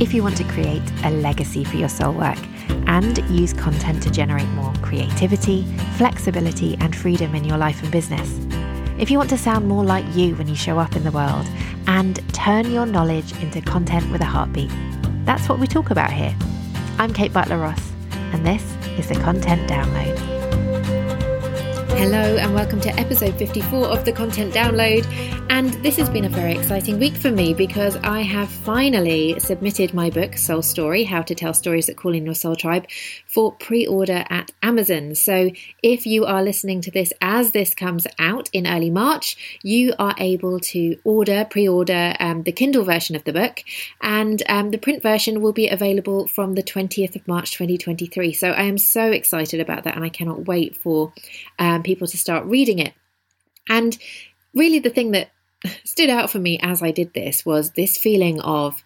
if you want to create a legacy for your soul work and use content to generate more creativity, flexibility, and freedom in your life and business. If you want to sound more like you when you show up in the world and turn your knowledge into content with a heartbeat. That's what we talk about here. I'm Kate Butler Ross, and this is the Content Download. Hello, and welcome to episode 54 of the Content Download. And this has been a very exciting week for me because I have finally submitted my book, Soul Story How to Tell Stories That Call in Your Soul Tribe, for pre order at Amazon. So if you are listening to this as this comes out in early March, you are able to order, pre order um, the Kindle version of the book, and um, the print version will be available from the 20th of March 2023. So I am so excited about that, and I cannot wait for um, people to start reading it. And really, the thing that stood out for me as I did this was this feeling of,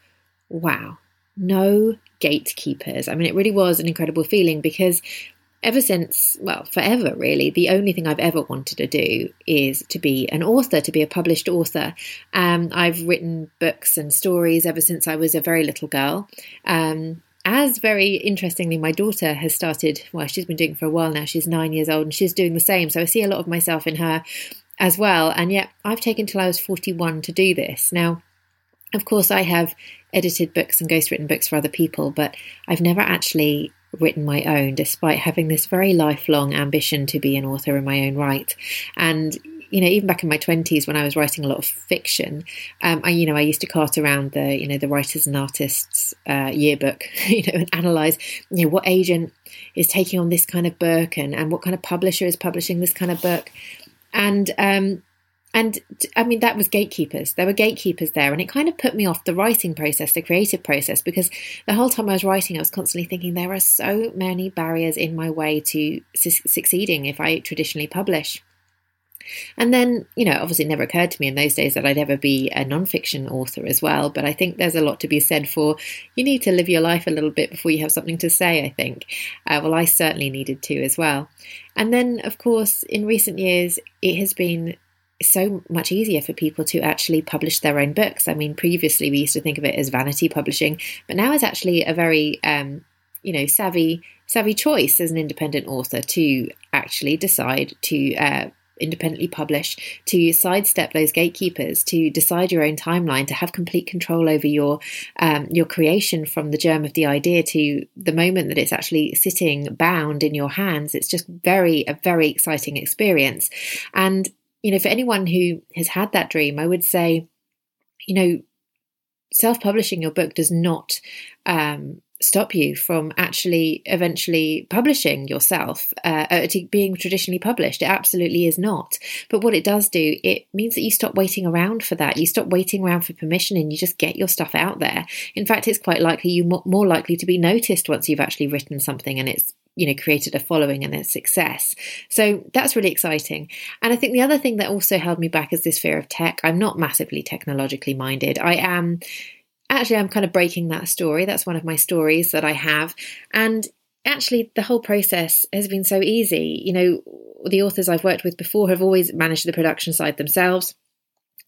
wow, no gatekeepers. I mean, it really was an incredible feeling because ever since, well, forever really, the only thing I've ever wanted to do is to be an author, to be a published author. Um, I've written books and stories ever since I was a very little girl. Um, as very interestingly, my daughter has started, well, she's been doing for a while now. She's nine years old and she's doing the same. So I see a lot of myself in her as well. And yet I've taken till I was 41 to do this. Now, of course, I have edited books and ghostwritten books for other people, but I've never actually written my own, despite having this very lifelong ambition to be an author in my own right. And you know, even back in my twenties when I was writing a lot of fiction, um, I, you know, I used to cart around the, you know, the writers and artists uh, yearbook, you know, and analyze, you know, what agent is taking on this kind of book and, and what kind of publisher is publishing this kind of book. And, um, and I mean, that was gatekeepers. There were gatekeepers there. And it kind of put me off the writing process, the creative process, because the whole time I was writing, I was constantly thinking there are so many barriers in my way to su- succeeding if I traditionally publish. And then, you know, obviously it never occurred to me in those days that I'd ever be a nonfiction author as well. But I think there's a lot to be said for you need to live your life a little bit before you have something to say, I think. Uh, well, I certainly needed to as well. And then, of course, in recent years, it has been so much easier for people to actually publish their own books. I mean, previously we used to think of it as vanity publishing, but now it's actually a very, um, you know, savvy savvy choice as an independent author to actually decide to uh, independently publish, to sidestep those gatekeepers, to decide your own timeline, to have complete control over your um, your creation from the germ of the idea to the moment that it's actually sitting bound in your hands. It's just very a very exciting experience. And you know, for anyone who has had that dream, I would say, you know, self publishing your book does not um, stop you from actually eventually publishing yourself uh, uh, being traditionally published. It absolutely is not. But what it does do it means that you stop waiting around for that. You stop waiting around for permission and you just get your stuff out there. In fact it's quite likely you're more likely to be noticed once you've actually written something and it's you know created a following and a success. So that's really exciting. And i think the other thing that also held me back is this fear of tech. I'm not massively technologically minded. I am actually, I'm kind of breaking that story. That's one of my stories that I have. And actually, the whole process has been so easy. You know, the authors I've worked with before have always managed the production side themselves.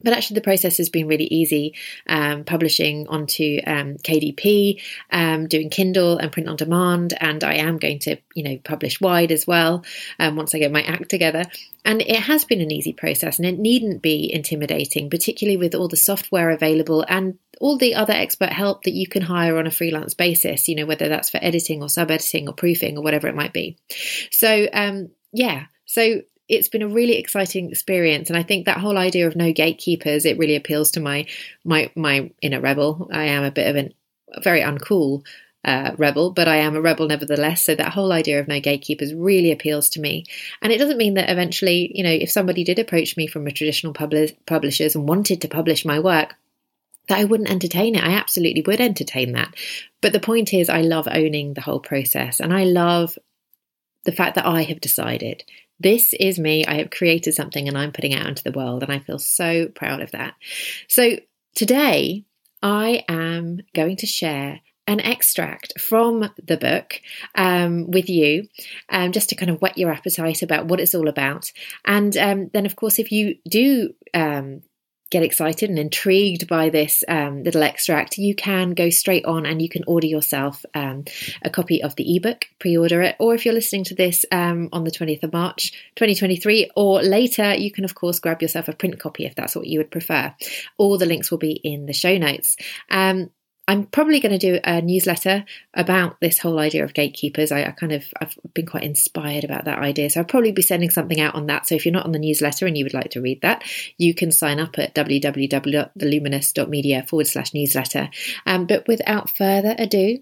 But actually, the process has been really easy. Um, publishing onto um, KDP, um, doing Kindle and print on demand, and I am going to, you know, publish wide as well um, once I get my act together. And it has been an easy process, and it needn't be intimidating, particularly with all the software available and all the other expert help that you can hire on a freelance basis. You know, whether that's for editing or sub editing or proofing or whatever it might be. So, um, yeah. So it's been a really exciting experience and i think that whole idea of no gatekeepers it really appeals to my my my inner rebel i am a bit of an very uncool uh, rebel, but I am a rebel nevertheless. So that whole idea of no gatekeepers really appeals to me. And it doesn't mean that eventually, you know, if somebody did approach me from a traditional publi- publishers and wanted to publish my work, that I wouldn't entertain it. I absolutely would entertain that. But the point is, I love owning the whole process and I love the fact that I have decided this is me. I have created something and I'm putting it out into the world, and I feel so proud of that. So, today I am going to share an extract from the book um, with you, um, just to kind of whet your appetite about what it's all about. And um, then, of course, if you do um, get excited and intrigued by this um, little extract, you can go straight on and you can order yourself um, a copy of the ebook, pre order it, or if you're listening to this um, on the 20th of March 2023 or later, you can, of course, grab yourself a print copy if that's what you would prefer. All the links will be in the show notes. Um, I'm probably going to do a newsletter about this whole idea of gatekeepers. I, I, kind of I've been quite inspired about that idea, so I'll probably be sending something out on that. So if you're not on the newsletter and you would like to read that, you can sign up at www.theluminous.media forward slash newsletter. Um, but without further ado,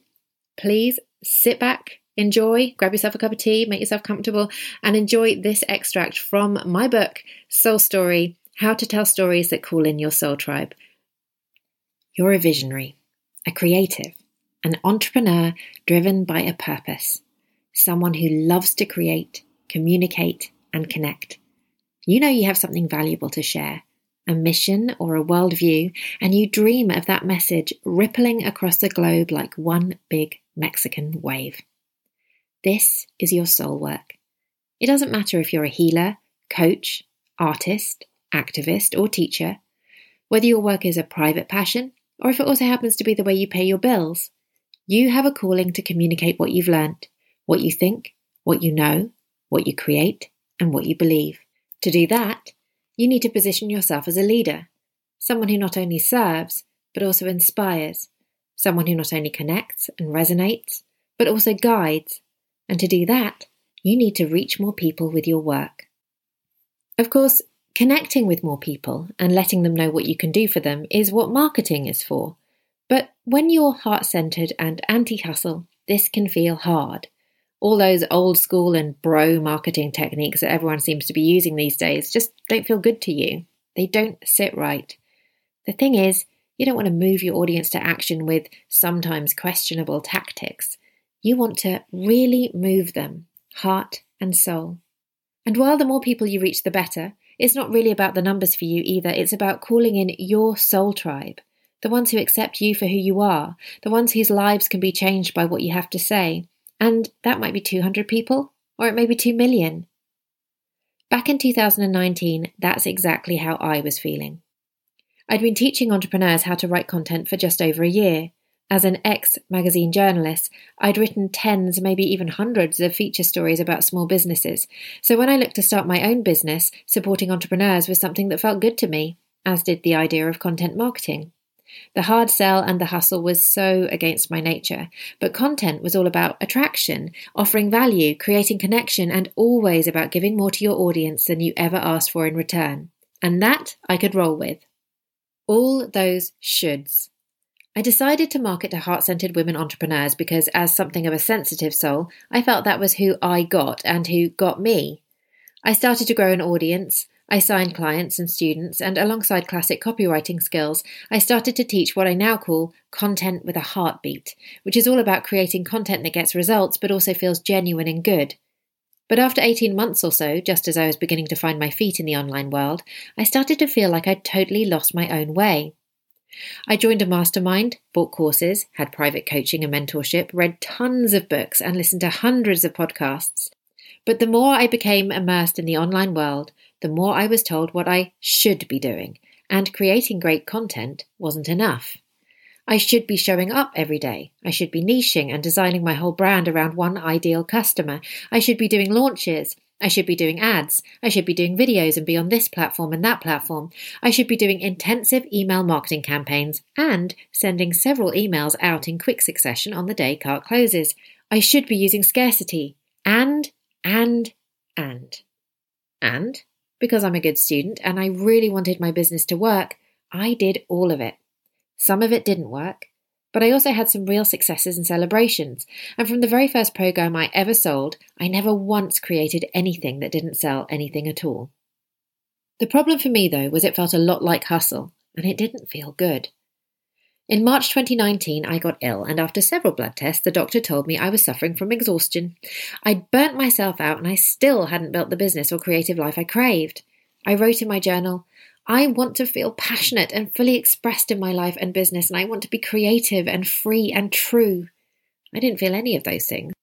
please sit back, enjoy, grab yourself a cup of tea, make yourself comfortable, and enjoy this extract from my book, Soul Story: How to Tell Stories That Call in Your Soul Tribe. You're a visionary a creative, an entrepreneur driven by a purpose, someone who loves to create, communicate, and connect. You know you have something valuable to share, a mission or a worldview, and you dream of that message rippling across the globe like one big Mexican wave. This is your soul work. It doesn't matter if you're a healer, coach, artist, activist, or teacher, whether your work is a private passion or if it also happens to be the way you pay your bills. You have a calling to communicate what you've learnt, what you think, what you know, what you create, and what you believe. To do that, you need to position yourself as a leader, someone who not only serves, but also inspires, someone who not only connects and resonates, but also guides. And to do that, you need to reach more people with your work. Of course, Connecting with more people and letting them know what you can do for them is what marketing is for. But when you're heart centered and anti hustle, this can feel hard. All those old school and bro marketing techniques that everyone seems to be using these days just don't feel good to you. They don't sit right. The thing is, you don't want to move your audience to action with sometimes questionable tactics. You want to really move them, heart and soul. And while the more people you reach, the better, it's not really about the numbers for you either, it's about calling in your soul tribe, the ones who accept you for who you are, the ones whose lives can be changed by what you have to say. And that might be 200 people, or it may be 2 million. Back in 2019, that's exactly how I was feeling. I'd been teaching entrepreneurs how to write content for just over a year. As an ex magazine journalist, I'd written tens, maybe even hundreds of feature stories about small businesses. So when I looked to start my own business, supporting entrepreneurs was something that felt good to me, as did the idea of content marketing. The hard sell and the hustle was so against my nature, but content was all about attraction, offering value, creating connection, and always about giving more to your audience than you ever asked for in return. And that I could roll with. All those shoulds. I decided to market to heart centered women entrepreneurs because, as something of a sensitive soul, I felt that was who I got and who got me. I started to grow an audience. I signed clients and students, and alongside classic copywriting skills, I started to teach what I now call content with a heartbeat, which is all about creating content that gets results but also feels genuine and good. But after 18 months or so, just as I was beginning to find my feet in the online world, I started to feel like I'd totally lost my own way. I joined a mastermind, bought courses, had private coaching and mentorship, read tons of books, and listened to hundreds of podcasts. But the more I became immersed in the online world, the more I was told what I should be doing, and creating great content wasn't enough. I should be showing up every day. I should be niching and designing my whole brand around one ideal customer. I should be doing launches. I should be doing ads. I should be doing videos and be on this platform and that platform. I should be doing intensive email marketing campaigns and sending several emails out in quick succession on the day cart closes. I should be using scarcity. And, and, and. And, because I'm a good student and I really wanted my business to work, I did all of it. Some of it didn't work. But I also had some real successes and celebrations. And from the very first program I ever sold, I never once created anything that didn't sell anything at all. The problem for me, though, was it felt a lot like hustle, and it didn't feel good. In March 2019, I got ill, and after several blood tests, the doctor told me I was suffering from exhaustion. I'd burnt myself out, and I still hadn't built the business or creative life I craved. I wrote in my journal, I want to feel passionate and fully expressed in my life and business, and I want to be creative and free and true. I didn't feel any of those things.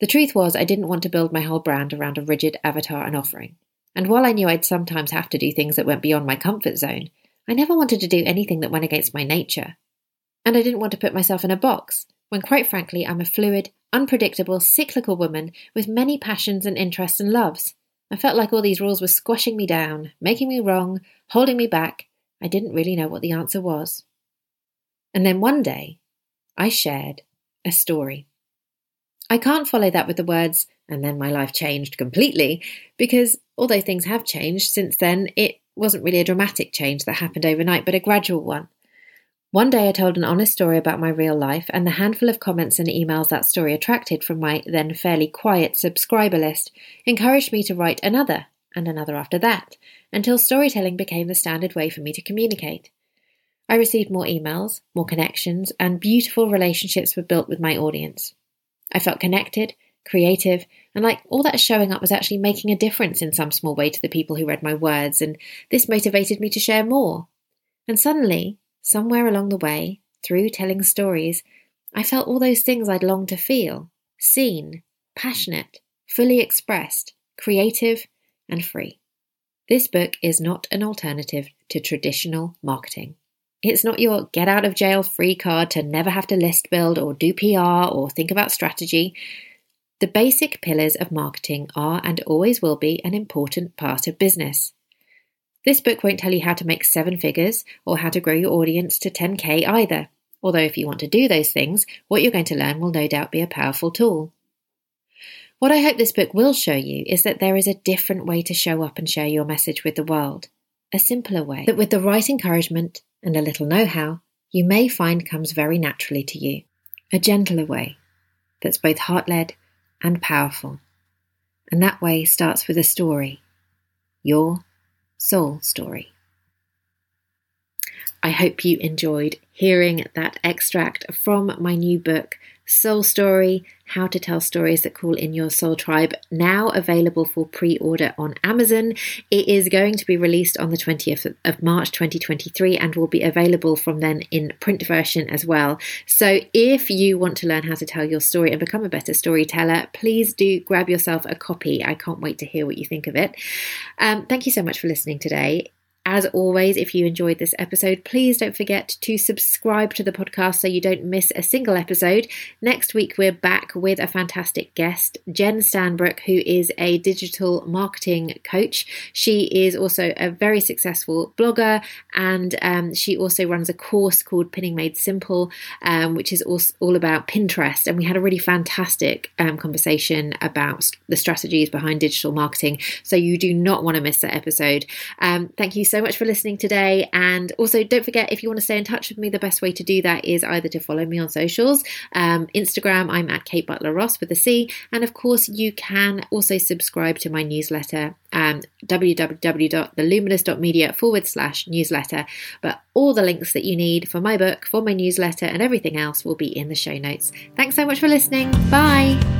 The truth was, I didn't want to build my whole brand around a rigid avatar and offering. And while I knew I'd sometimes have to do things that went beyond my comfort zone, I never wanted to do anything that went against my nature. And I didn't want to put myself in a box, when quite frankly, I'm a fluid, unpredictable, cyclical woman with many passions and interests and loves. I felt like all these rules were squashing me down, making me wrong, holding me back. I didn't really know what the answer was. And then one day, I shared a story. I can't follow that with the words, and then my life changed completely, because although things have changed since then, it wasn't really a dramatic change that happened overnight, but a gradual one. One day I told an honest story about my real life, and the handful of comments and emails that story attracted from my then fairly quiet subscriber list encouraged me to write another, and another after that, until storytelling became the standard way for me to communicate. I received more emails, more connections, and beautiful relationships were built with my audience. I felt connected, creative, and like all that showing up was actually making a difference in some small way to the people who read my words, and this motivated me to share more. And suddenly, somewhere along the way, through telling stories, I felt all those things I'd longed to feel seen, passionate, fully expressed, creative, and free. This book is not an alternative to traditional marketing. It's not your get out of jail free card to never have to list build or do PR or think about strategy. The basic pillars of marketing are and always will be an important part of business. This book won't tell you how to make seven figures or how to grow your audience to 10k either. Although, if you want to do those things, what you're going to learn will no doubt be a powerful tool. What I hope this book will show you is that there is a different way to show up and share your message with the world, a simpler way that, with the right encouragement, and a little know how, you may find comes very naturally to you. A gentler way that's both heart led and powerful. And that way starts with a story your soul story. I hope you enjoyed hearing that extract from my new book, Soul Story How to Tell Stories That Call in Your Soul Tribe, now available for pre order on Amazon. It is going to be released on the 20th of March 2023 and will be available from then in print version as well. So if you want to learn how to tell your story and become a better storyteller, please do grab yourself a copy. I can't wait to hear what you think of it. Um, thank you so much for listening today. As always, if you enjoyed this episode, please don't forget to subscribe to the podcast so you don't miss a single episode. Next week, we're back with a fantastic guest, Jen Stanbrook, who is a digital marketing coach. She is also a very successful blogger and um, she also runs a course called Pinning Made Simple, um, which is all, about Pinterest. And we had a really fantastic um, conversation about the strategies behind digital marketing. So you do not want to miss that episode. Um, thank you so so much for listening today. And also, don't forget if you want to stay in touch with me, the best way to do that is either to follow me on socials. Um, Instagram, I'm at Kate Butler Ross with a C. And of course, you can also subscribe to my newsletter, um, www.theluminous.media forward slash newsletter. But all the links that you need for my book, for my newsletter, and everything else will be in the show notes. Thanks so much for listening. Bye.